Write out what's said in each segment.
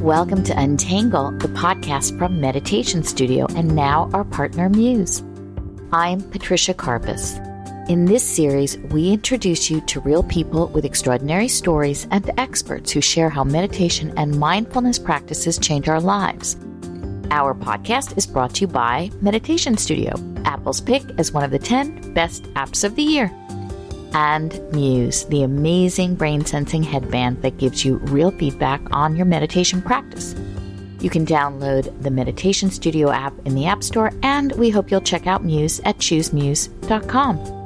Welcome to Untangle, the podcast from Meditation Studio, and now our partner Muse. I'm Patricia Karpas. In this series, we introduce you to real people with extraordinary stories and experts who share how meditation and mindfulness practices change our lives. Our podcast is brought to you by Meditation Studio, Apple's pick as one of the 10 best apps of the year and Muse, the amazing brain sensing headband that gives you real feedback on your meditation practice. You can download the Meditation Studio app in the App Store, and we hope you'll check out Muse at choosemuse.com.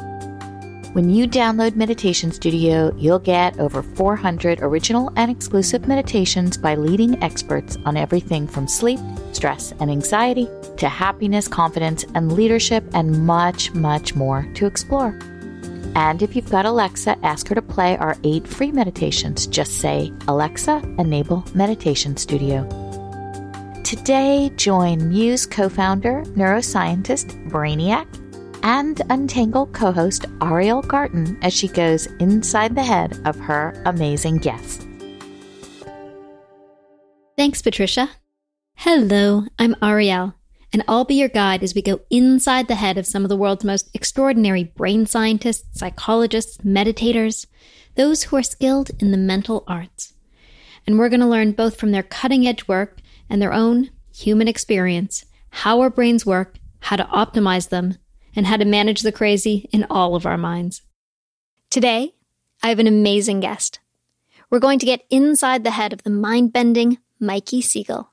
When you download Meditation Studio, you'll get over 400 original and exclusive meditations by leading experts on everything from sleep, stress, and anxiety to happiness, confidence, and leadership, and much, much more to explore. And if you've got Alexa, ask her to play our eight free meditations. Just say, Alexa, enable Meditation Studio. Today, join Muse co founder, neuroscientist Brainiac, and Untangle co host Ariel Garten as she goes inside the head of her amazing guest. Thanks, Patricia. Hello, I'm Ariel and I'll be your guide as we go inside the head of some of the world's most extraordinary brain scientists, psychologists, meditators, those who are skilled in the mental arts. And we're going to learn both from their cutting edge work and their own human experience how our brains work, how to optimize them, and how to manage the crazy in all of our minds. Today, I have an amazing guest. We're going to get inside the head of the mind bending Mikey Siegel.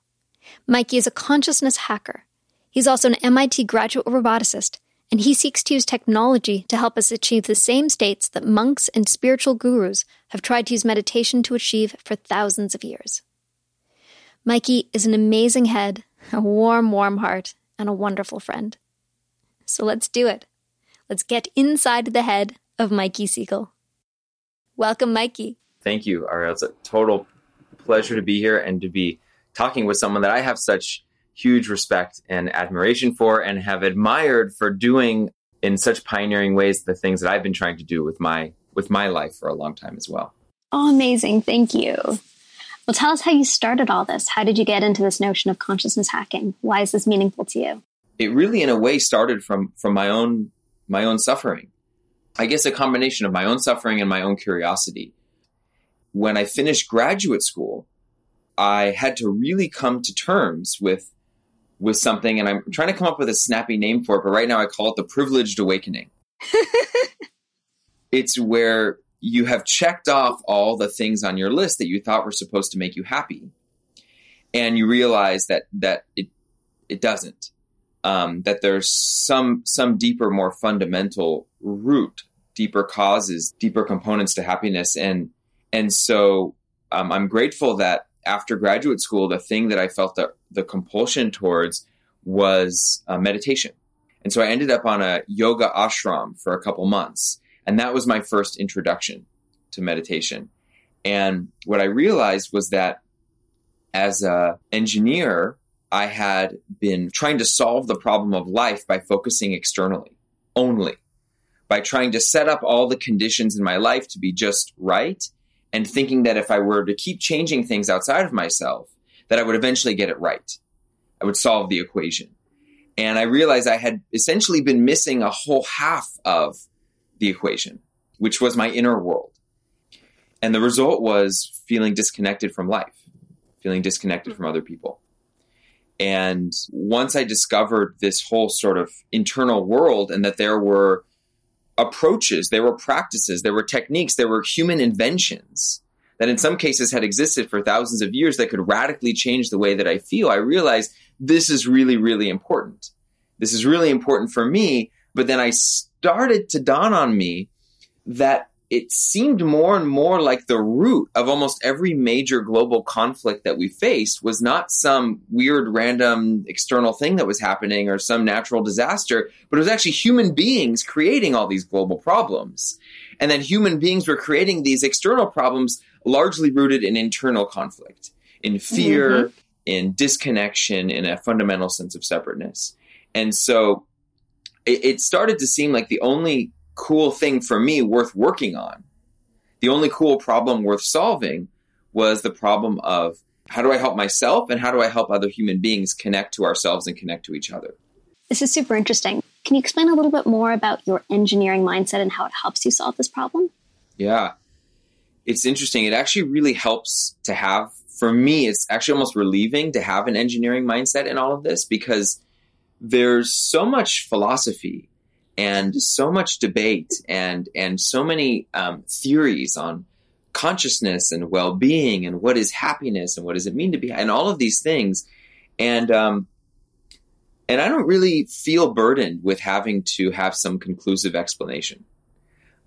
Mikey is a consciousness hacker He's also an MIT graduate roboticist, and he seeks to use technology to help us achieve the same states that monks and spiritual gurus have tried to use meditation to achieve for thousands of years. Mikey is an amazing head, a warm, warm heart, and a wonderful friend. So let's do it. Let's get inside the head of Mikey Siegel. Welcome, Mikey. Thank you, Ariel. It's a total pleasure to be here and to be talking with someone that I have such huge respect and admiration for and have admired for doing in such pioneering ways the things that I've been trying to do with my with my life for a long time as well. Oh, amazing. Thank you. Well, tell us how you started all this. How did you get into this notion of consciousness hacking? Why is this meaningful to you? It really in a way started from from my own my own suffering. I guess a combination of my own suffering and my own curiosity. When I finished graduate school, I had to really come to terms with with something, and I'm trying to come up with a snappy name for it, but right now I call it the privileged awakening. it's where you have checked off all the things on your list that you thought were supposed to make you happy, and you realize that that it it doesn't. Um, that there's some some deeper, more fundamental root, deeper causes, deeper components to happiness, and and so um, I'm grateful that after graduate school, the thing that I felt the, the compulsion towards was uh, meditation. And so I ended up on a yoga ashram for a couple months. And that was my first introduction to meditation. And what I realized was that as an engineer, I had been trying to solve the problem of life by focusing externally only, by trying to set up all the conditions in my life to be just right and thinking that if I were to keep changing things outside of myself, that I would eventually get it right. I would solve the equation. And I realized I had essentially been missing a whole half of the equation, which was my inner world. And the result was feeling disconnected from life, feeling disconnected from other people. And once I discovered this whole sort of internal world and that there were approaches, there were practices, there were techniques, there were human inventions that in some cases had existed for thousands of years that could radically change the way that I feel. I realized this is really, really important. This is really important for me. But then I started to dawn on me that it seemed more and more like the root of almost every major global conflict that we faced was not some weird random external thing that was happening or some natural disaster, but it was actually human beings creating all these global problems. And then human beings were creating these external problems largely rooted in internal conflict, in fear, mm-hmm. in disconnection, in a fundamental sense of separateness. And so it, it started to seem like the only cool thing for me worth working on The only cool problem worth solving was the problem of how do I help myself and how do I help other human beings connect to ourselves and connect to each other? This is super interesting. Can you explain a little bit more about your engineering mindset and how it helps you solve this problem? Yeah. It's interesting. It actually really helps to have, for me, it's actually almost relieving to have an engineering mindset in all of this because there's so much philosophy and so much debate and and so many um, theories on consciousness and well-being and what is happiness and what does it mean to be and all of these things and um, and I don't really feel burdened with having to have some conclusive explanation.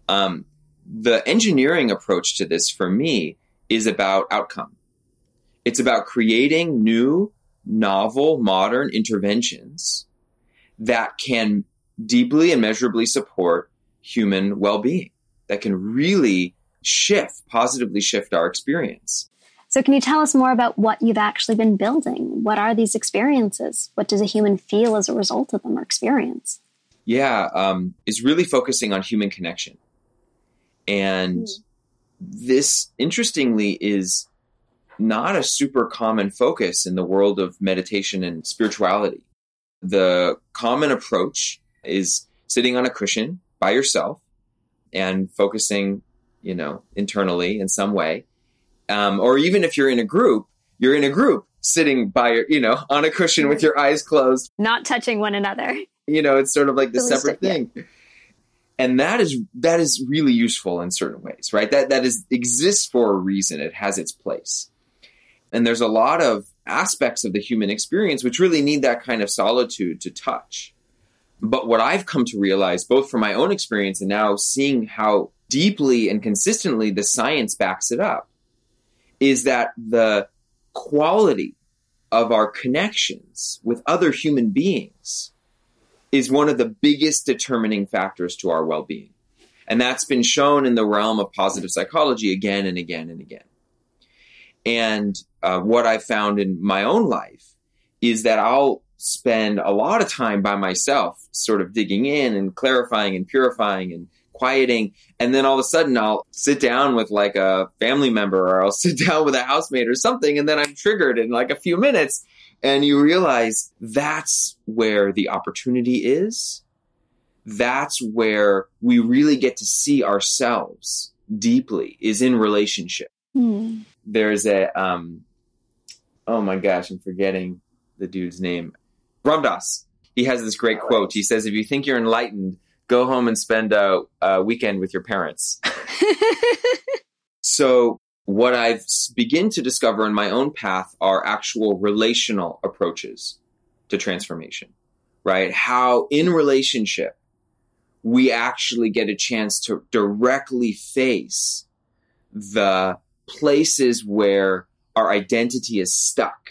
Um, the engineering approach to this for me is about outcome. It's about creating new, novel, modern interventions that can deeply and measurably support human well being, that can really shift, positively shift our experience. So, can you tell us more about what you've actually been building? What are these experiences? What does a human feel as a result of them or experience? Yeah, um, is really focusing on human connection. And mm. this, interestingly, is not a super common focus in the world of meditation and spirituality. The common approach is sitting on a cushion by yourself and focusing, you know, internally in some way. Um, or even if you're in a group, you're in a group sitting by your, you know, on a cushion with your eyes closed, not touching one another. You know, it's sort of like the separate thing. Yeah. And that is that is really useful in certain ways, right? That that is exists for a reason. It has its place. And there's a lot of aspects of the human experience which really need that kind of solitude to touch. But what I've come to realize, both from my own experience and now seeing how deeply and consistently the science backs it up, is that the quality of our connections with other human beings is one of the biggest determining factors to our well being. And that's been shown in the realm of positive psychology again and again and again. And uh, what I've found in my own life is that I'll spend a lot of time by myself, sort of digging in and clarifying and purifying and quieting. And then all of a sudden I'll sit down with like a family member or I'll sit down with a housemate or something. And then I'm triggered in like a few minutes. And you realize that's where the opportunity is. That's where we really get to see ourselves deeply is in relationship. Mm. There's a, um, oh my gosh, I'm forgetting the dude's name. Ram Dass. He has this great quote. He says, "If you think you're enlightened, go home and spend a, a weekend with your parents." so, what I've begin to discover in my own path are actual relational approaches to transformation. Right? How in relationship we actually get a chance to directly face the places where our identity is stuck,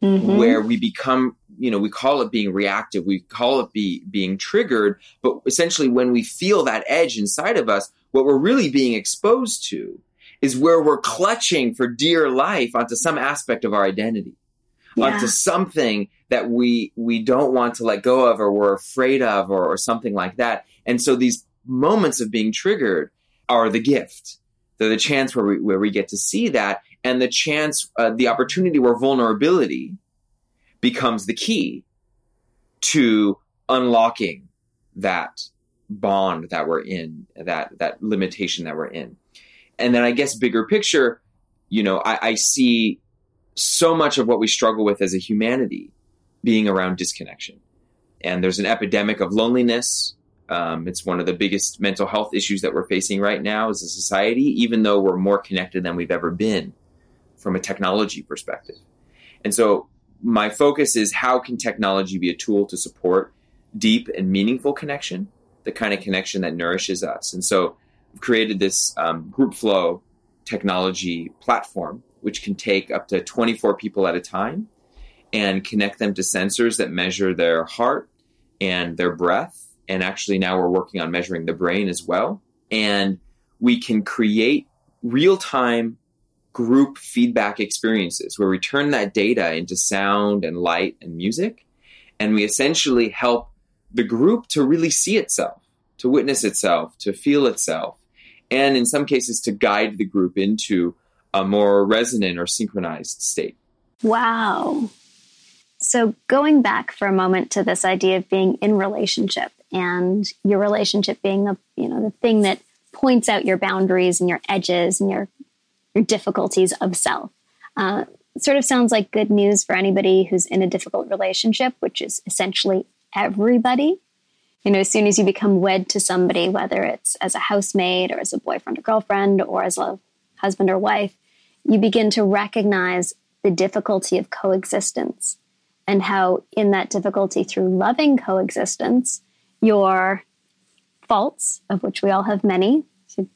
mm-hmm. where we become you know, we call it being reactive, we call it be, being triggered, but essentially when we feel that edge inside of us, what we're really being exposed to is where we're clutching for dear life onto some aspect of our identity, yeah. onto something that we we don't want to let go of or we're afraid of or, or something like that. And so these moments of being triggered are the gift. They're the chance where we where we get to see that and the chance, uh, the opportunity where vulnerability becomes the key to unlocking that bond that we're in, that that limitation that we're in. And then I guess bigger picture, you know, I, I see so much of what we struggle with as a humanity being around disconnection. And there's an epidemic of loneliness. Um, it's one of the biggest mental health issues that we're facing right now as a society, even though we're more connected than we've ever been from a technology perspective. And so my focus is how can technology be a tool to support deep and meaningful connection, the kind of connection that nourishes us. And so I've created this um, group flow technology platform, which can take up to 24 people at a time and connect them to sensors that measure their heart and their breath. And actually, now we're working on measuring the brain as well. And we can create real time group feedback experiences where we turn that data into sound and light and music. And we essentially help the group to really see itself, to witness itself, to feel itself. and in some cases to guide the group into a more resonant or synchronized state. Wow. So going back for a moment to this idea of being in relationship and your relationship being the you know the thing that points out your boundaries and your edges and your difficulties of self. Uh, sort of sounds like good news for anybody who's in a difficult relationship, which is essentially everybody. You know, as soon as you become wed to somebody, whether it's as a housemaid or as a boyfriend or girlfriend or as a husband or wife, you begin to recognize the difficulty of coexistence and how, in that difficulty through loving coexistence, your faults, of which we all have many,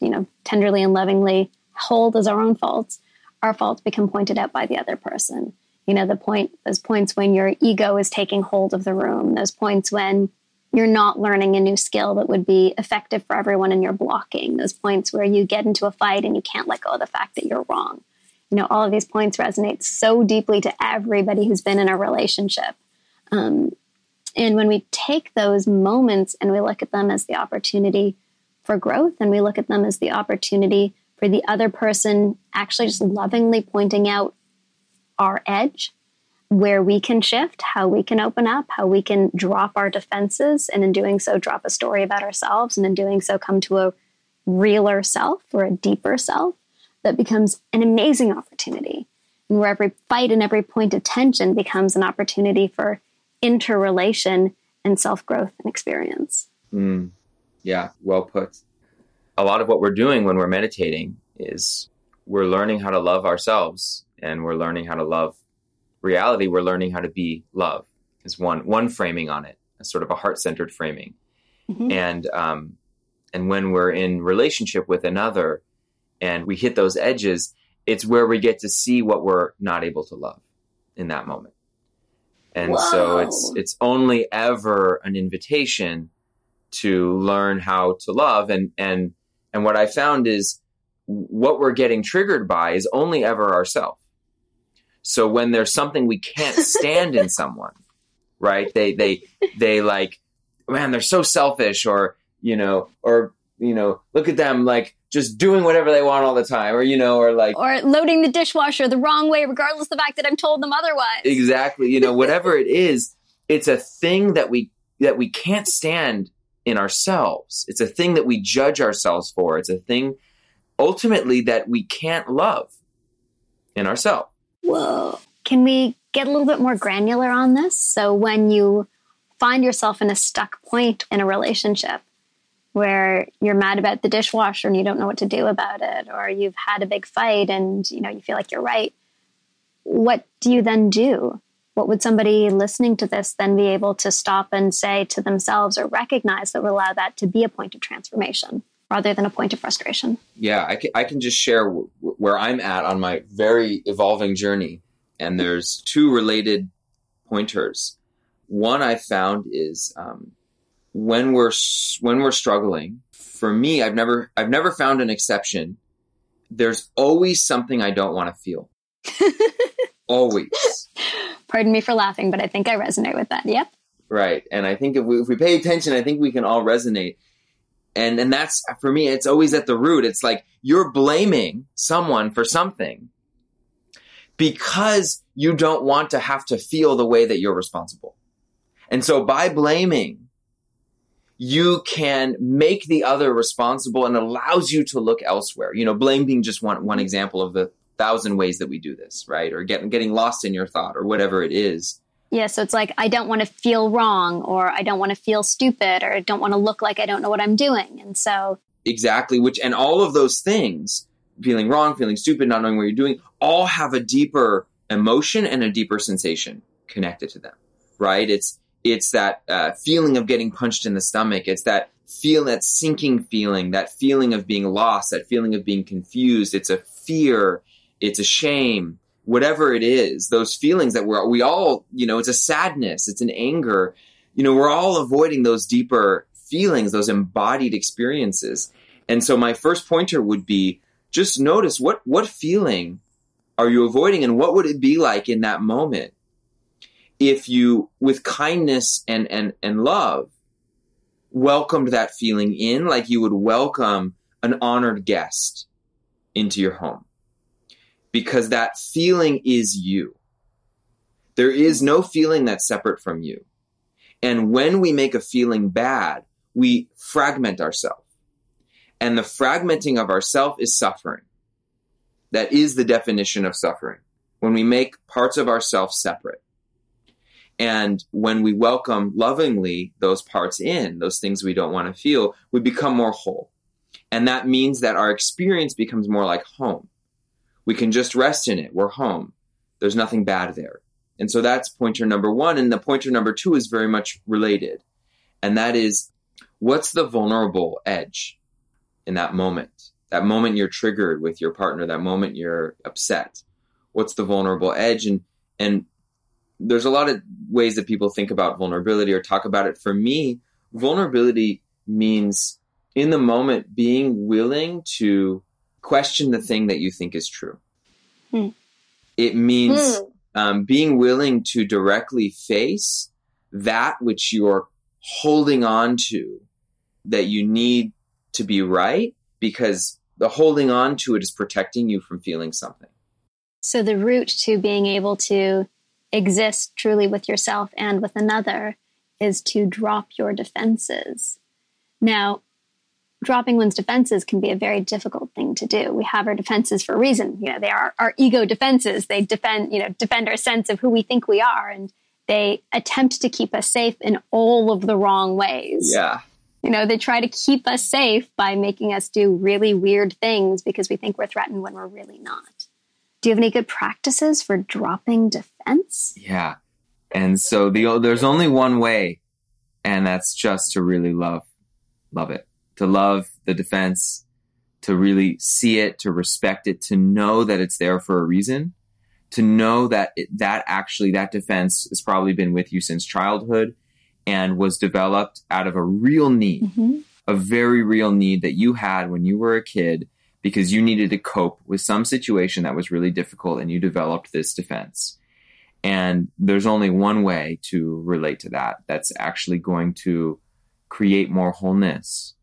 you know, tenderly and lovingly hold as our own faults, our faults become pointed out by the other person. You know, the point, those points when your ego is taking hold of the room, those points when you're not learning a new skill that would be effective for everyone and you're blocking, those points where you get into a fight and you can't let go of the fact that you're wrong. You know, all of these points resonate so deeply to everybody who's been in a relationship. Um, and when we take those moments and we look at them as the opportunity for growth and we look at them as the opportunity for the other person actually just lovingly pointing out our edge, where we can shift, how we can open up, how we can drop our defenses, and in doing so, drop a story about ourselves, and in doing so, come to a realer self or a deeper self that becomes an amazing opportunity. And where every fight and every point of tension becomes an opportunity for interrelation and self growth and experience. Mm, yeah, well put. A lot of what we're doing when we're meditating is we're learning how to love ourselves and we're learning how to love reality. We're learning how to be love is one one framing on it, a sort of a heart centered framing. Mm-hmm. And um, and when we're in relationship with another and we hit those edges, it's where we get to see what we're not able to love in that moment. And so it's it's only ever an invitation to learn how to love and and and what I found is what we're getting triggered by is only ever ourself. So when there's something we can't stand in someone, right? They they they like man, they're so selfish or you know, or you know, look at them like just doing whatever they want all the time, or you know, or like or loading the dishwasher the wrong way, regardless of the fact that I'm told them otherwise. Exactly, you know, whatever it is, it's a thing that we that we can't stand in ourselves. It's a thing that we judge ourselves for. It's a thing ultimately that we can't love in ourselves. Whoa! Can we get a little bit more granular on this? So when you find yourself in a stuck point in a relationship where you're mad about the dishwasher and you don't know what to do about it or you've had a big fight and you know you feel like you're right what do you then do what would somebody listening to this then be able to stop and say to themselves or recognize that would allow that to be a point of transformation rather than a point of frustration? Yeah i can, I can just share w- where i'm at on my very evolving journey and there's two related pointers. One i found is um, when we're when we're struggling for me i've never i've never found an exception. There's always something i don't want to feel always. Pardon me for laughing but i think i resonate with that. Yep. Right. And i think if we, if we pay attention i think we can all resonate. And and that's for me it's always at the root. It's like you're blaming someone for something because you don't want to have to feel the way that you're responsible. And so by blaming you can make the other responsible and allows you to look elsewhere. You know, blame being just one one example of the thousand ways that we do this, right? Or getting getting lost in your thought or whatever it is. Yeah, so it's like I don't want to feel wrong or I don't want to feel stupid or I don't want to look like I don't know what I'm doing. And so Exactly, which and all of those things, feeling wrong, feeling stupid, not knowing what you're doing, all have a deeper emotion and a deeper sensation connected to them. Right? It's it's that uh, feeling of getting punched in the stomach. It's that feel that sinking feeling, that feeling of being lost, that feeling of being confused. It's a fear. It's a shame. Whatever it is, those feelings that we're we all, you know, it's a sadness. It's an anger. You know, we're all avoiding those deeper feelings, those embodied experiences. And so, my first pointer would be just notice what what feeling are you avoiding, and what would it be like in that moment if you, with kindness and, and, and love, welcomed that feeling in, like you would welcome an honored guest into your home because that feeling is you. There is no feeling that's separate from you. And when we make a feeling bad, we fragment ourselves. And the fragmenting of ourself is suffering. That is the definition of suffering. When we make parts of ourselves separate. And when we welcome lovingly those parts in, those things we don't want to feel, we become more whole. And that means that our experience becomes more like home. We can just rest in it. We're home. There's nothing bad there. And so that's pointer number one. And the pointer number two is very much related. And that is what's the vulnerable edge in that moment? That moment you're triggered with your partner, that moment you're upset. What's the vulnerable edge? And and there's a lot of ways that people think about vulnerability or talk about it. For me, vulnerability means in the moment being willing to question the thing that you think is true. Hmm. It means hmm. um, being willing to directly face that which you're holding on to that you need to be right because the holding on to it is protecting you from feeling something. So, the route to being able to exist truly with yourself and with another is to drop your defenses. Now, dropping one's defenses can be a very difficult thing to do. We have our defenses for a reason. You know, they are our ego defenses. They defend, you know, defend our sense of who we think we are and they attempt to keep us safe in all of the wrong ways. Yeah. You know, they try to keep us safe by making us do really weird things because we think we're threatened when we're really not. Do you have any good practices for dropping defense? Yeah. And so the there's only one way and that's just to really love love it to love the defense, to really see it, to respect it, to know that it's there for a reason, to know that it, that actually that defense has probably been with you since childhood and was developed out of a real need, mm-hmm. a very real need that you had when you were a kid because you needed to cope with some situation that was really difficult and you developed this defense. And there's only one way to relate to that that's actually going to create more wholeness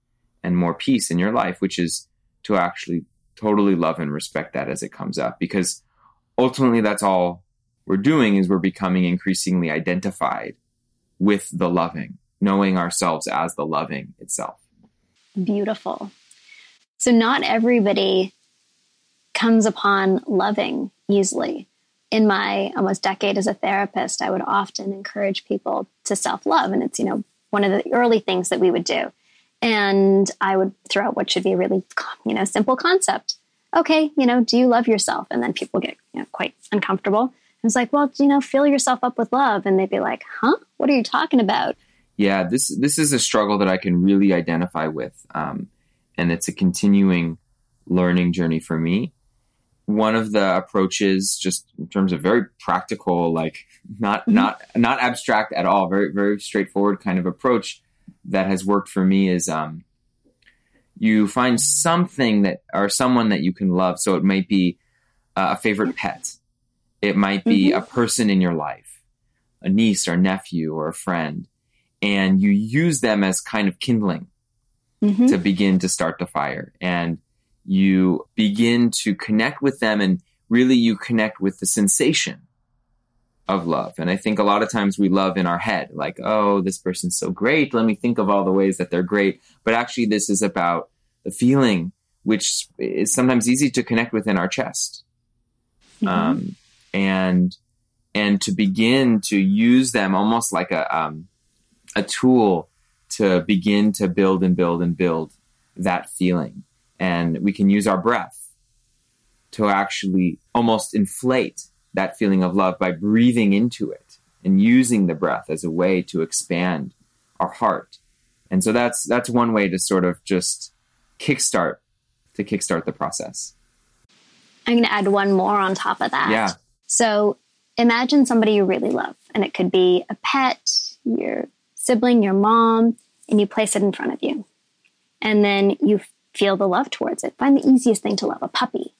and more peace in your life, which is to actually totally love and respect that as it comes up. Because ultimately, that's all we're doing is we're becoming increasingly identified with the loving, knowing ourselves as the loving itself. Beautiful. So, not everybody comes upon loving easily. In my almost decade as a therapist, I would often encourage people to self love. And it's, you know, one of the early things that we would do and I would throw out what should be a really, you know, simple concept. Okay, you know, do you love yourself? And then people get you know, quite uncomfortable. I was like, well, you know, fill yourself up with love, and they'd be like, huh? What are you talking about? Yeah, this this is a struggle that I can really identify with, um, and it's a continuing learning journey for me. One of the approaches, just in terms of very practical, like not mm-hmm. not not abstract at all, very very straightforward kind of approach, that has worked for me is um, you find something that or someone that you can love. So it might be uh, a favorite pet, it might be mm-hmm. a person in your life, a niece or nephew or a friend, and you use them as kind of kindling mm-hmm. to begin to start the fire. And you begin to connect with them and really you connect with the sensation of love. And I think a lot of times we love in our head, like, oh, this person's so great. Let me think of all the ways that they're great. But actually, this is about the feeling, which is sometimes easy to connect with in our chest. Mm-hmm. Um, and and to begin to use them almost like a um, a tool to begin to build and build and build that feeling. And we can use our breath to actually almost inflate that feeling of love by breathing into it and using the breath as a way to expand our heart. And so that's that's one way to sort of just kickstart to kickstart the process. I'm going to add one more on top of that. Yeah. So imagine somebody you really love, and it could be a pet, your sibling, your mom, and you place it in front of you. And then you feel the love towards it. Find the easiest thing to love a puppy,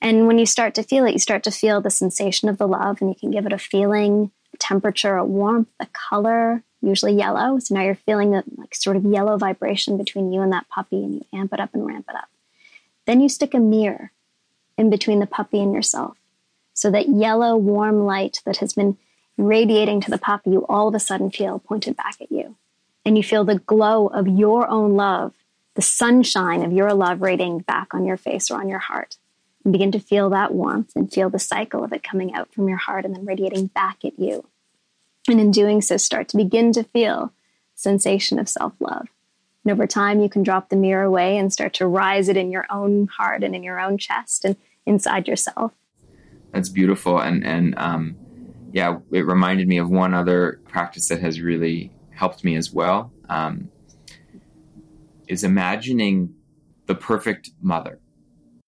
and when you start to feel it, you start to feel the sensation of the love, and you can give it a feeling, a temperature, a warmth, a color, usually yellow. So now you're feeling the like sort of yellow vibration between you and that puppy, and you amp it up and ramp it up. Then you stick a mirror in between the puppy and yourself. So that yellow, warm light that has been radiating to the puppy, you all of a sudden feel pointed back at you. And you feel the glow of your own love, the sunshine of your love radiating back on your face or on your heart. And begin to feel that warmth and feel the cycle of it coming out from your heart and then radiating back at you. And in doing so, start to begin to feel sensation of self love. And over time, you can drop the mirror away and start to rise it in your own heart and in your own chest and inside yourself. That's beautiful. And, and, um, yeah, it reminded me of one other practice that has really helped me as well. Um, is imagining the perfect mother,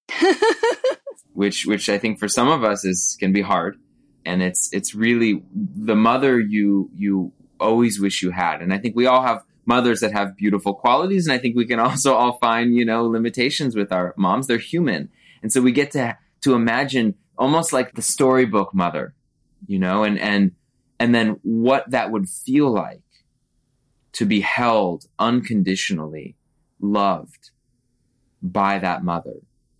which, which I think for some of us is, can be hard. And it's, it's really the mother you, you always wish you had. And I think we all have mothers that have beautiful qualities. And I think we can also all find, you know, limitations with our moms. They're human. And so we get to, to imagine almost like the storybook mother, you know, and, and, and then what that would feel like to be held unconditionally, loved by that mother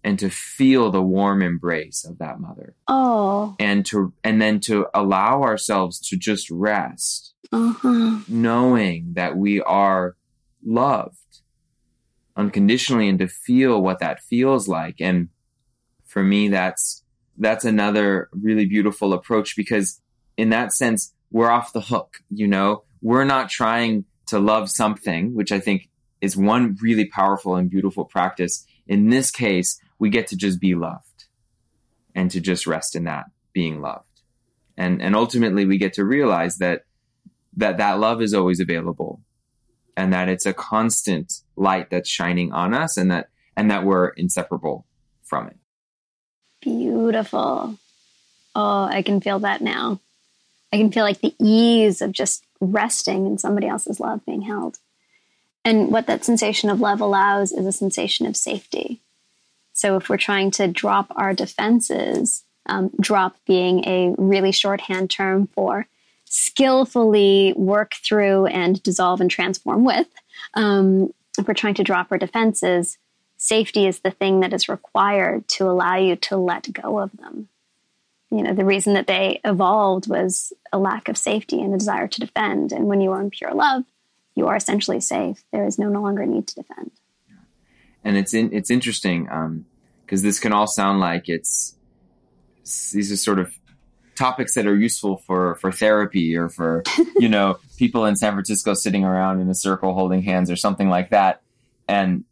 and to feel the warm embrace of that mother. Oh. And to, and then to allow ourselves to just rest Uh-huh. knowing that we are loved unconditionally and to feel what that feels like and for me that's that's another really beautiful approach because in that sense we're off the hook you know we're not trying to love something which i think is one really powerful and beautiful practice in this case we get to just be loved and to just rest in that being loved and and ultimately we get to realize that that that love is always available and that it's a constant light that's shining on us and that and that we're inseparable from it Beautiful. Oh, I can feel that now. I can feel like the ease of just resting in somebody else's love being held. And what that sensation of love allows is a sensation of safety. So if we're trying to drop our defenses, um, drop being a really shorthand term for skillfully work through and dissolve and transform with, um, if we're trying to drop our defenses, safety is the thing that is required to allow you to let go of them. You know, the reason that they evolved was a lack of safety and a desire to defend. And when you are in pure love, you are essentially safe. There is no, no longer need to defend. And it's in, it's interesting because this can all sound like it's these are sort of topics that are useful for for therapy or for you know people in San Francisco sitting around in a circle holding hands or something like that and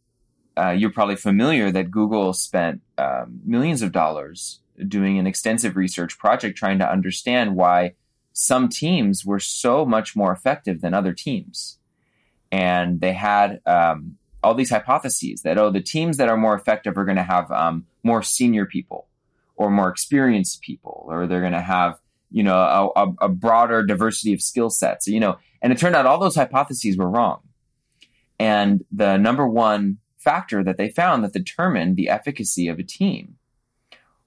uh, you're probably familiar that Google spent um, millions of dollars doing an extensive research project trying to understand why some teams were so much more effective than other teams. And they had um, all these hypotheses that, oh, the teams that are more effective are going to have um, more senior people or more experienced people, or they're going to have, you know, a, a, a broader diversity of skill sets, you know. And it turned out all those hypotheses were wrong. And the number one factor that they found that determined the efficacy of a team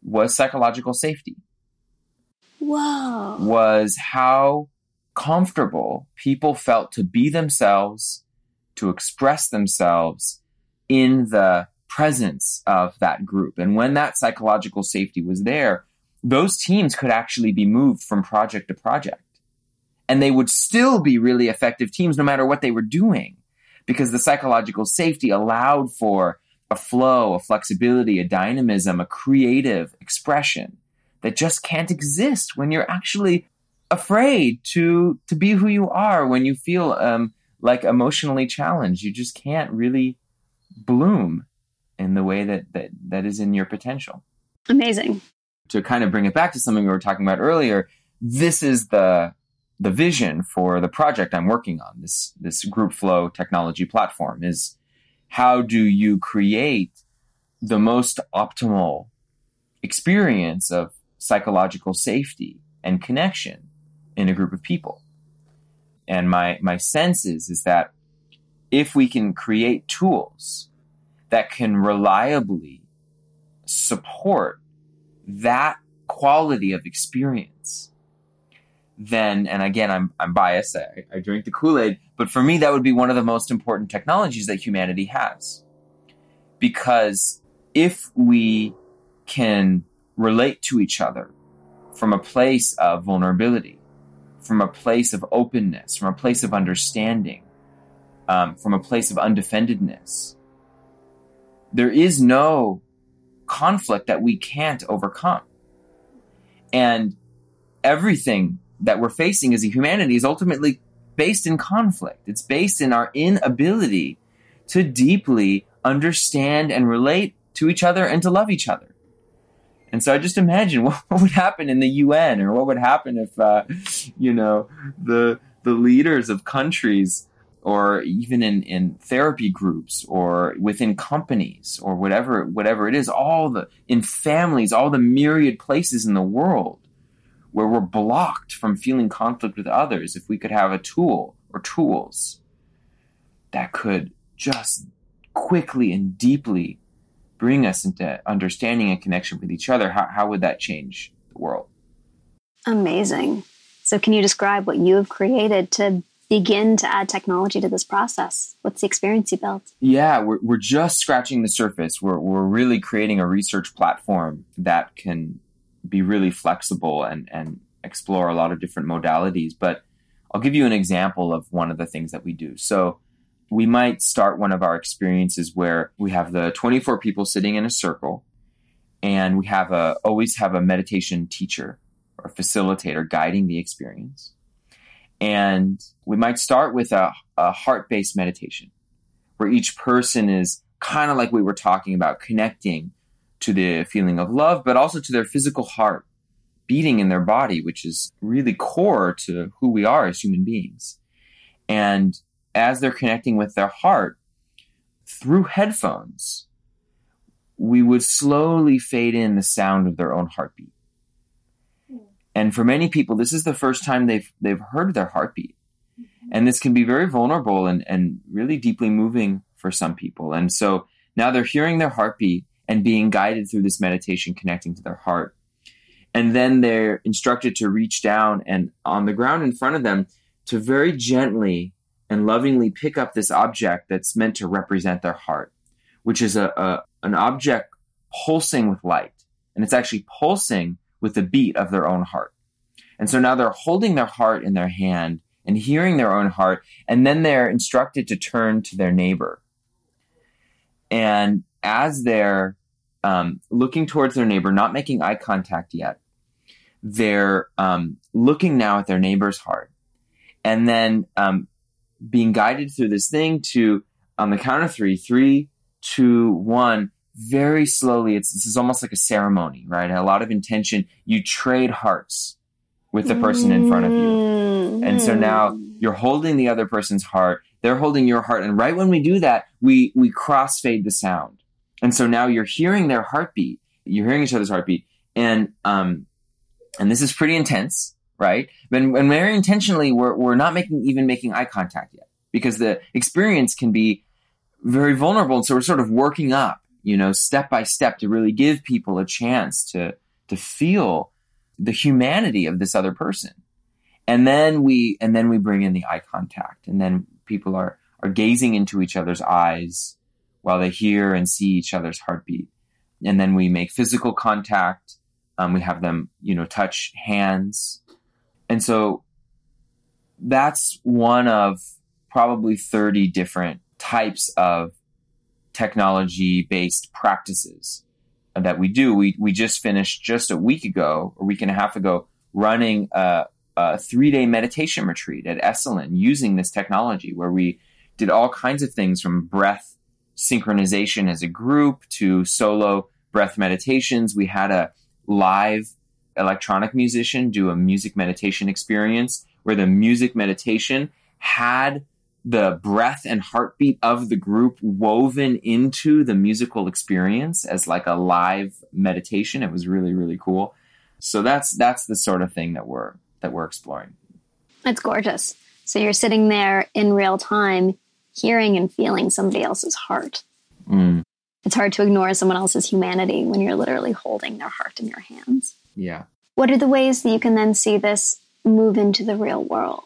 was psychological safety Whoa. was how comfortable people felt to be themselves to express themselves in the presence of that group. And when that psychological safety was there those teams could actually be moved from project to project. And they would still be really effective teams no matter what they were doing because the psychological safety allowed for a flow, a flexibility, a dynamism, a creative expression that just can't exist when you're actually afraid to to be who you are when you feel um, like emotionally challenged. You just can't really bloom in the way that that that is in your potential. Amazing. to kind of bring it back to something we were talking about earlier this is the the vision for the project I'm working on. This this group flow technology platform is how do you create the most optimal experience of psychological safety and connection in a group of people and my my sense is is that if we can create tools that can reliably support that quality of experience then and again i'm i'm biased i, I drink the kool-aid but for me that would be one of the most important technologies that humanity has. Because if we can relate to each other from a place of vulnerability, from a place of openness, from a place of understanding, um, from a place of undefendedness, there is no conflict that we can't overcome. And everything that we're facing as a humanity is ultimately based in conflict. It's based in our inability to deeply understand and relate to each other and to love each other. And so I just imagine what, what would happen in the UN or what would happen if, uh, you know, the, the leaders of countries or even in, in therapy groups or within companies or whatever, whatever it is, all the, in families, all the myriad places in the world where we're blocked from feeling conflict with others, if we could have a tool or tools that could just quickly and deeply bring us into understanding and connection with each other, how, how would that change the world? Amazing. So, can you describe what you have created to begin to add technology to this process? What's the experience you built? Yeah, we're, we're just scratching the surface. We're, we're really creating a research platform that can be really flexible and, and explore a lot of different modalities. But I'll give you an example of one of the things that we do. So we might start one of our experiences where we have the 24 people sitting in a circle and we have a always have a meditation teacher or facilitator guiding the experience. And we might start with a, a heart-based meditation where each person is kind of like we were talking about connecting to the feeling of love, but also to their physical heart beating in their body, which is really core to who we are as human beings. And as they're connecting with their heart through headphones, we would slowly fade in the sound of their own heartbeat. Hmm. And for many people, this is the first time they've they've heard their heartbeat. Mm-hmm. And this can be very vulnerable and, and really deeply moving for some people. And so now they're hearing their heartbeat and being guided through this meditation, connecting to their heart. And then they're instructed to reach down and on the ground in front of them to very gently and lovingly pick up this object that's meant to represent their heart, which is a, a an object pulsing with light. And it's actually pulsing with the beat of their own heart. And so now they're holding their heart in their hand and hearing their own heart. And then they're instructed to turn to their neighbor. And as they're um, looking towards their neighbor, not making eye contact yet. They're um, looking now at their neighbor's heart, and then um, being guided through this thing to on the count of three, three, two, one. Very slowly, it's this is almost like a ceremony, right? A lot of intention. You trade hearts with the person in front of you, and so now you're holding the other person's heart. They're holding your heart, and right when we do that, we we crossfade the sound and so now you're hearing their heartbeat. You're hearing each other's heartbeat. And, um, and this is pretty intense, right? When, when very intentionally, we're, we're not making, even making eye contact yet because the experience can be very vulnerable. So we're sort of working up, you know, step by step to really give people a chance to, to feel the humanity of this other person. And then we, and then we bring in the eye contact and then people are, are gazing into each other's eyes while they hear and see each other's heartbeat. And then we make physical contact. Um, we have them, you know, touch hands. And so that's one of probably 30 different types of technology based practices that we do. We, we just finished just a week ago, a week and a half ago, running a, a three day meditation retreat at Esalen using this technology where we did all kinds of things from breath synchronization as a group to solo breath meditations. We had a live electronic musician do a music meditation experience where the music meditation had the breath and heartbeat of the group woven into the musical experience as like a live meditation. It was really, really cool. So that's that's the sort of thing that we're that we're exploring. That's gorgeous. So you're sitting there in real time hearing and feeling somebody else's heart. Mm. It's hard to ignore someone else's humanity when you're literally holding their heart in your hands. Yeah. What are the ways that you can then see this move into the real world?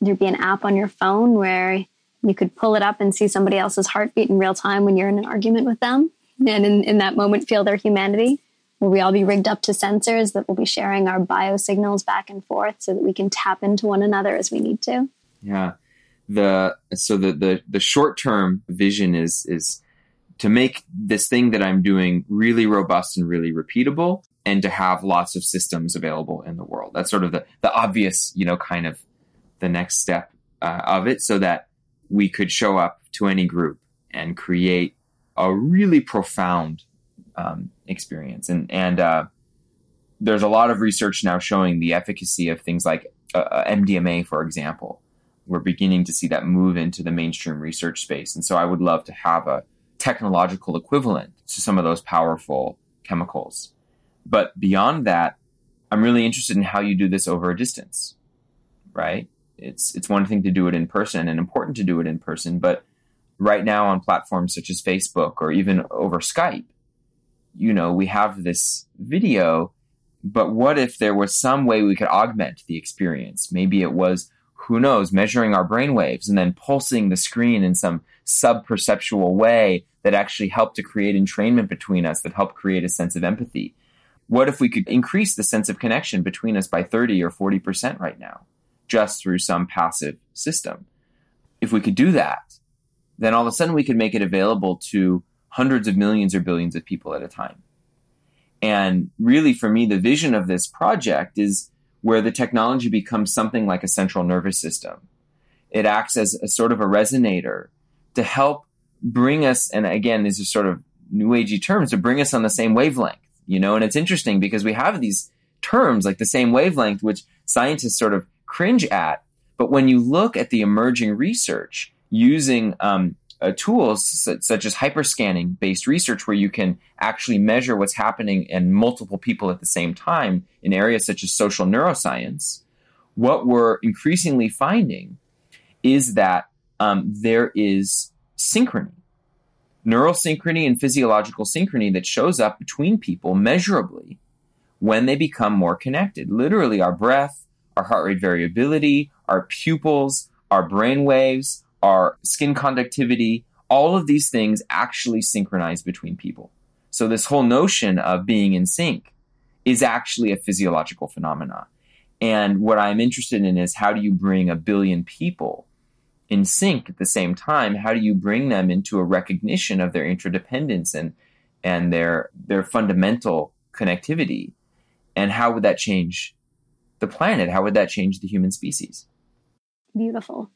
There'd be an app on your phone where you could pull it up and see somebody else's heartbeat in real time when you're in an argument with them? and in, in that moment feel their humanity? Will we all be rigged up to sensors that will be sharing our biosignals back and forth so that we can tap into one another as we need to? Yeah. The so the the, the short term vision is is to make this thing that I'm doing really robust and really repeatable and to have lots of systems available in the world. That's sort of the, the obvious, you know, kind of the next step uh, of it so that we could show up to any group and create a really profound um, experience. And, and uh, there's a lot of research now showing the efficacy of things like uh, uh MDMA, for example. We're beginning to see that move into the mainstream research space. And so I would love to have a technological equivalent to some of those powerful chemicals. But beyond that, I'm really interested in how you do this over a distance, right? It's it's one thing to do it in person and important to do it in person, but right now on platforms such as Facebook or even over Skype, you know, we have this video, but what if there was some way we could augment the experience? Maybe it was who knows, measuring our brain waves and then pulsing the screen in some sub perceptual way that actually helped to create entrainment between us, that helped create a sense of empathy. What if we could increase the sense of connection between us by 30 or 40% right now, just through some passive system? If we could do that, then all of a sudden we could make it available to hundreds of millions or billions of people at a time. And really, for me, the vision of this project is where the technology becomes something like a central nervous system. It acts as a sort of a resonator to help bring us, and again, these are sort of new agey terms, to bring us on the same wavelength, you know, and it's interesting because we have these terms like the same wavelength, which scientists sort of cringe at. But when you look at the emerging research using um, uh, tools such, as hyperscanning based research where you can actually measure what's happening in multiple people at the same time in areas such as social neuroscience, what we're increasingly finding is that um, there is synchrony, neural synchrony and physiological synchrony that shows up between people measurably when they become more connected. Literally, our breath, our heart rate variability, our pupils, our brain waves, our skin conductivity, all of these things actually synchronize between people. So this whole notion of being in sync is actually a physiological phenomenon. And what I'm interested in is how do you bring a billion people in sync at the same time? How do you bring them into a recognition of their interdependence and and their their fundamental connectivity? And how would that change the planet? How would that change the human species? Beautiful.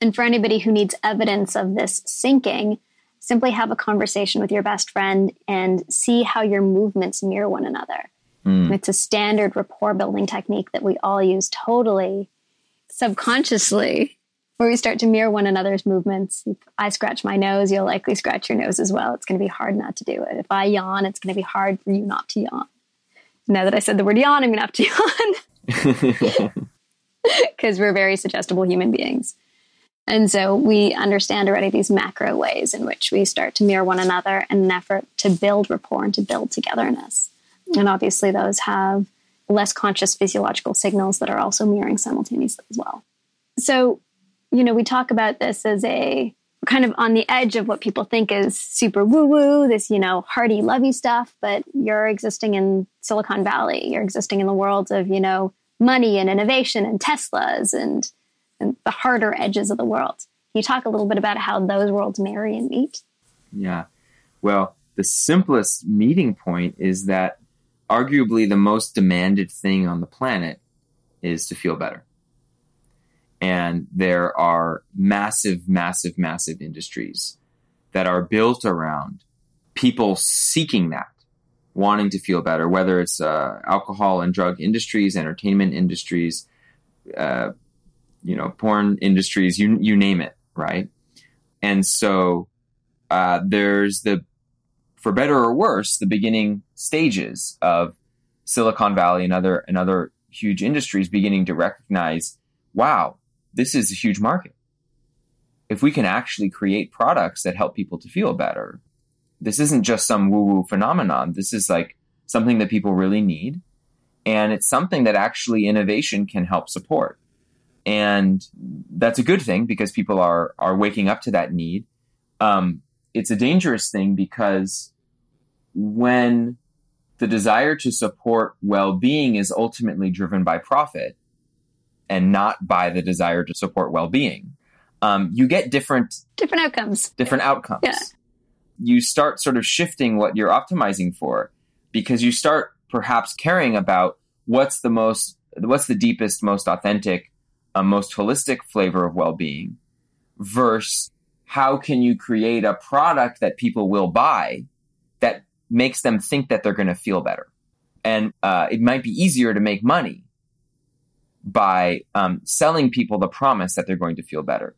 And for anybody who needs evidence of this syncing, simply have a conversation with your best friend and see how your movements mirror one another. Mm. It's a standard rapport building technique that we all use totally subconsciously, where we start to mirror one another's movements. If I scratch my nose, you'll likely scratch your nose as well. It's going to be hard not to do it. If I yawn, it's going to be hard for you not to yawn. Now that I said the word yawn, I'm going to have to yawn. Because we're very suggestible human beings. And so we understand already these macro ways in which we start to mirror one another in an effort to build rapport and to build togetherness. And obviously, those have less conscious physiological signals that are also mirroring simultaneously as well. So, you know, we talk about this as a kind of on the edge of what people think is super woo woo, this, you know, hearty, lovey stuff, but you're existing in Silicon Valley. You're existing in the world of, you know, money and innovation and Teslas and and the harder edges of the world. Can you talk a little bit about how those worlds marry and meet? Yeah. Well, the simplest meeting point is that arguably the most demanded thing on the planet is to feel better. And there are massive, massive, massive industries that are built around people seeking that, wanting to feel better, whether it's uh, alcohol and drug industries, entertainment industries, uh, you know, porn industries, you you name it, right? And so uh, there's the, for better or worse, the beginning stages of Silicon Valley and other and other huge industries beginning to recognize, wow, this is a huge market. If we can actually create products that help people to feel better, this isn't just some woo woo phenomenon. This is like something that people really need. And it's something that actually innovation can help support and that's a good thing because people are are waking up to that need. Um, it's a dangerous thing because when the desire to support well-being is ultimately driven by profit and not by the desire to support well-being. Um, you get different different outcomes. different outcomes. Yeah. you start sort of shifting what you're optimizing for because you start perhaps caring about what's the most what's the deepest most authentic uh, most holistic flavor of well-being versus how can you create a product that people will buy that makes them think that they're going to feel better. And uh, it might be easier to make money by um, selling people the promise that they're going to feel better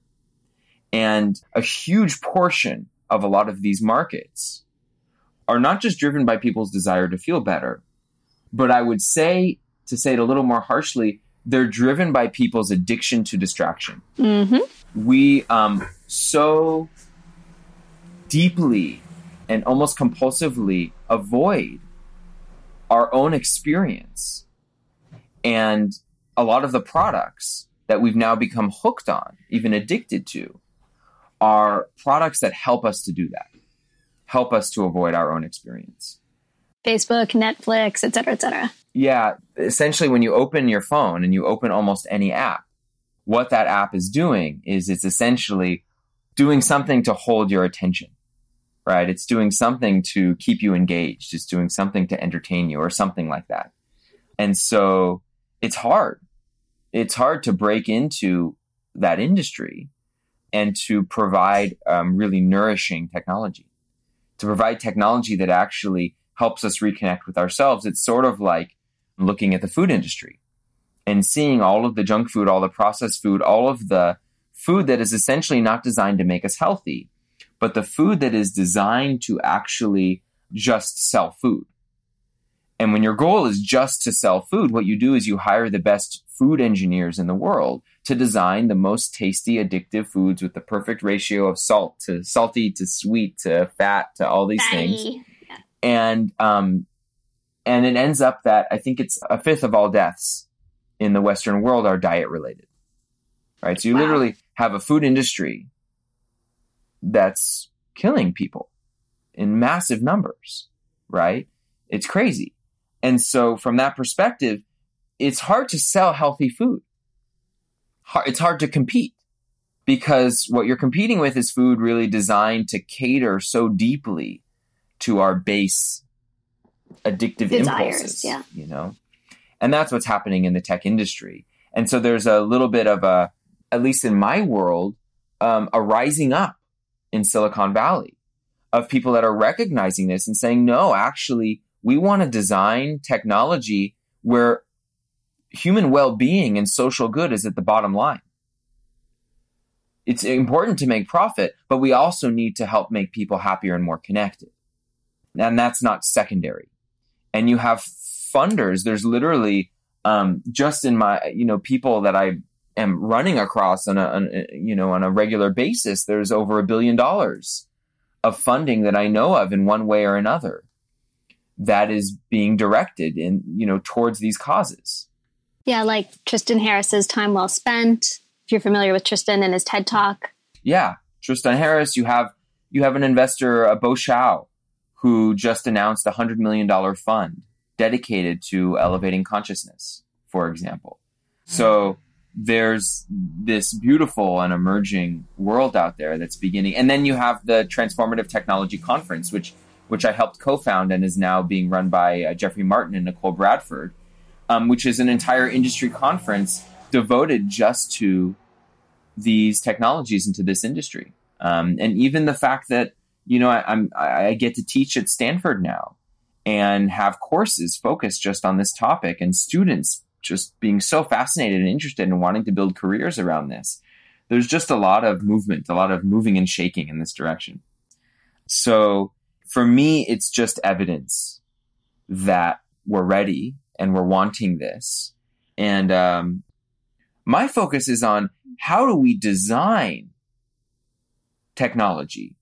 and a huge portion of a lot of these markets are not just driven by people's desire to feel better, but I would say, to say it a little more harshly, they're driven by people's addiction to distraction. Mm-hmm. We um, so deeply and almost compulsively avoid our own experience. And a lot of the products that we've now become hooked on, even addicted to, are products that help us to do that, help us to avoid our own experience. Facebook, Netflix, et cetera, et cetera. Yeah, essentially, when you open your phone and you open almost any app, what that app is doing is it's essentially doing something to hold your attention, right? It's doing something to keep you engaged. It's doing something to entertain you or something like that. And so it's hard. It's hard to break into that industry and to provide um, really nourishing technology, to provide technology that actually helps us reconnect with ourselves. It's sort of like looking at the food industry and seeing all of the junk food, all the processed food, all of the food that is essentially not designed to make us healthy, but the food that is designed to actually just sell food. And when your goal is just to sell food, what you do is you hire the best food engineers in the world to design the most tasty, addictive foods with the perfect ratio of salt to salty to sweet to fat to all these things and um, and it ends up that I think it's a fifth of all deaths in the Western world are diet related, right? So you Wow. literally have a food industry that's killing people in massive numbers, right? It's crazy, and so from that perspective, it's hard to sell healthy food. It's hard to compete because what you're competing with is food really designed to cater so deeply to our base addictive Desires, impulses. yeah. You know? And that's what's happening in the tech industry. And so there's a little bit of a, at least in my world, um, a rising up in Silicon Valley of people that are recognizing this and saying, no, actually, we want to design technology where human well being and social good is at the bottom line. It's important to make profit, but we also need to help make people happier and more connected. And that's not secondary. And you have funders. There's literally um, just in my, you know, people that I am running across on a, on a, you know, on a regular basis. There's over a billion dollars of funding that I know of in one way or another that is being directed in, you know, towards these causes. Yeah, like Tristan Harris's Time Well Spent. If you're familiar with Tristan and his TED Talk. Yeah, Tristan Harris. You have you have an investor, uh, Bo Shao, who just announced a hundred million dollar fund dedicated to elevating consciousness, for example. So there's this beautiful and emerging world out there that's beginning, and then you have the Transformative Technology Conference, which which I helped co-found and is now being run by uh, Jeffrey Martin and Nicole Bradford, um, which is an entire industry conference devoted just to these technologies into this industry. Um, and even the fact that you know I, I'm I I get to teach at Stanford now and have courses focused just on this topic, and students just being so fascinated and interested and wanting to build careers around this. There's just a lot of movement, a lot of moving and shaking in this direction. So for me, it's just evidence that we're ready and we're wanting this. And um, my focus is on how do we design technology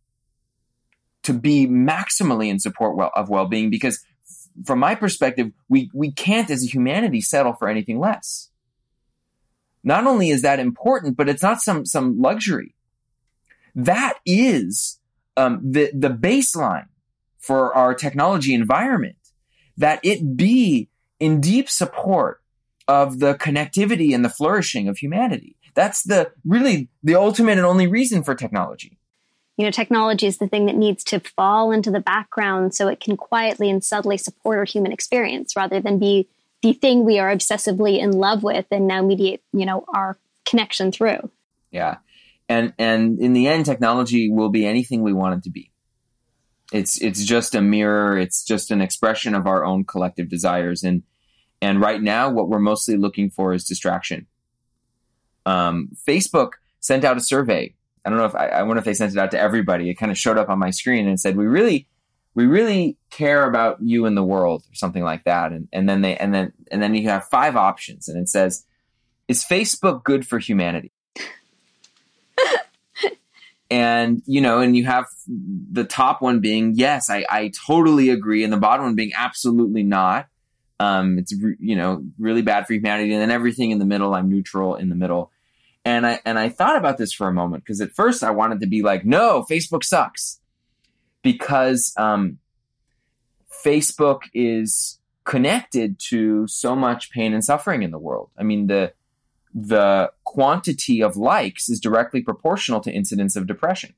to be maximally in support well, of well-being because from my perspective we we can't as a humanity settle for anything less. Not only is that important but it's not some some luxury. That is um, the the baseline for our technology environment, that it be in deep support of the connectivity and the flourishing of humanity. That's the really the ultimate and only reason for technology. You know, technology is the thing that needs to fall into the background so it can quietly and subtly support our human experience rather than be the thing we are obsessively in love with and now mediate, you know, our connection through. Yeah. And and in the end technology will be anything we want it to be. It's it's just a mirror, it's just an expression of our own collective desires and and right now what we're mostly looking for is distraction. Um, Facebook sent out a survey. I don't know if I, I wonder if they sent it out to everybody. It kind of showed up on my screen and said, "We really we really care about you in the world or something like that and, and then they and then and then you have five options and it says is facebook good for humanity and you know and you have the top one being yes i, I totally agree and the bottom one being absolutely not um, it's re- you know really bad for humanity and then everything in the middle i'm neutral in the middle and i and i thought about this for a moment because at first i wanted to be like no facebook sucks because um, Facebook is connected to so much pain and suffering in the world. I mean, the the quantity of likes is directly proportional to incidence of depression.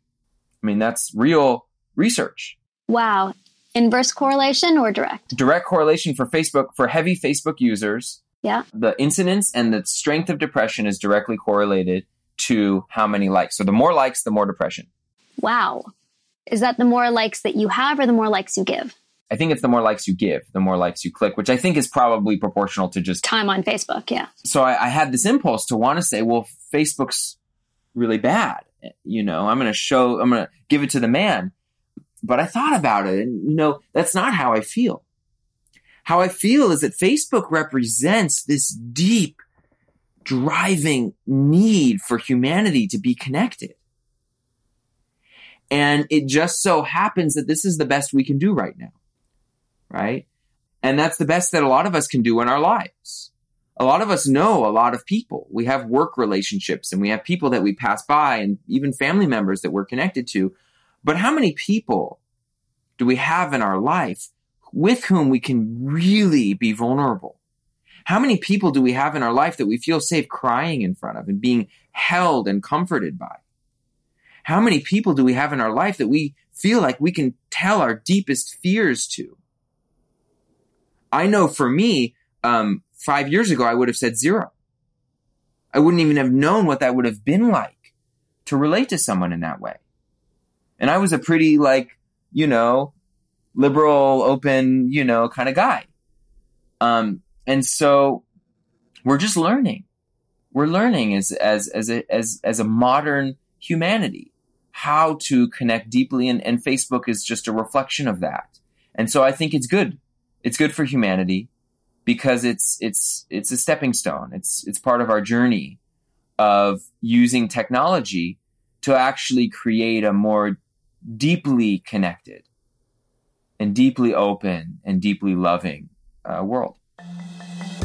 I mean, that's real research. Wow. Inverse correlation or direct? Direct correlation for Facebook, for heavy Facebook users. Yeah. The incidence and the strength of depression is directly correlated to how many likes. So the more likes, the more depression. Wow. Is that the more likes that you have or the more likes you give? I think it's the more likes you give, the more likes you click, which I think is probably proportional to just time on Facebook. Yeah. So I, I had this impulse to want to say, well, Facebook's really bad. You know, I'm going to show, I'm going to give it to the man. But I thought about it and, you know, that's not how I feel. How I feel is that Facebook represents this deep, driving need for humanity to be connected. And it just so happens that this is the best we can do right now. Right. And that's the best that a lot of us can do in our lives. A lot of us know a lot of people. We have work relationships and we have people that we pass by and even family members that we're connected to. But how many people do we have in our life with whom we can really be vulnerable? How many people do we have in our life that we feel safe crying in front of and being held and comforted by? How many people do we have in our life that we feel like we can tell our deepest fears to? I know for me, um, five years ago, I would have said zero. I wouldn't even have known what that would have been like to relate to someone in that way. And I was a pretty like, you know, liberal, open, you know, kind of guy. Um, and so we're just learning. We're learning as, as, as a, as, as a modern humanity how to connect deeply and, and Facebook is just a reflection of that. And so I think it's good. It's good for humanity because it's it's it's a stepping stone. It's it's part of our journey of using technology to actually create a more deeply connected and deeply open and deeply loving uh, world.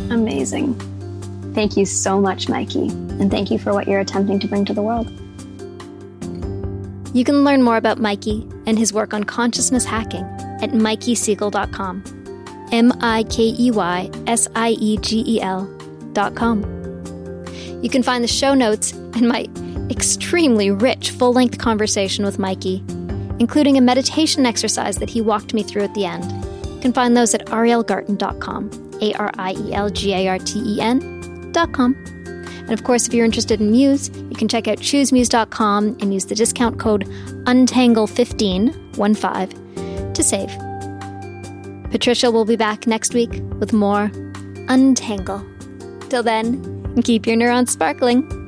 Amazing. Thank you so much, Mikey. And thank you for what you're attempting to bring to the world. You can learn more about Mikey and his work on consciousness hacking at MikeySiegel.com. M I K E Y S I E G E L.com. You can find the show notes and my extremely rich full length conversation with Mikey, including a meditation exercise that he walked me through at the end. You can find those at arielgarten.com, A R I E L G A R T E N.com. And of course, if you're interested in Muse, you can check out choosemuse.com and use the discount code UNTANGLE15 to save. Patricia will be back next week with more Untangle. Till then, keep your neurons sparkling.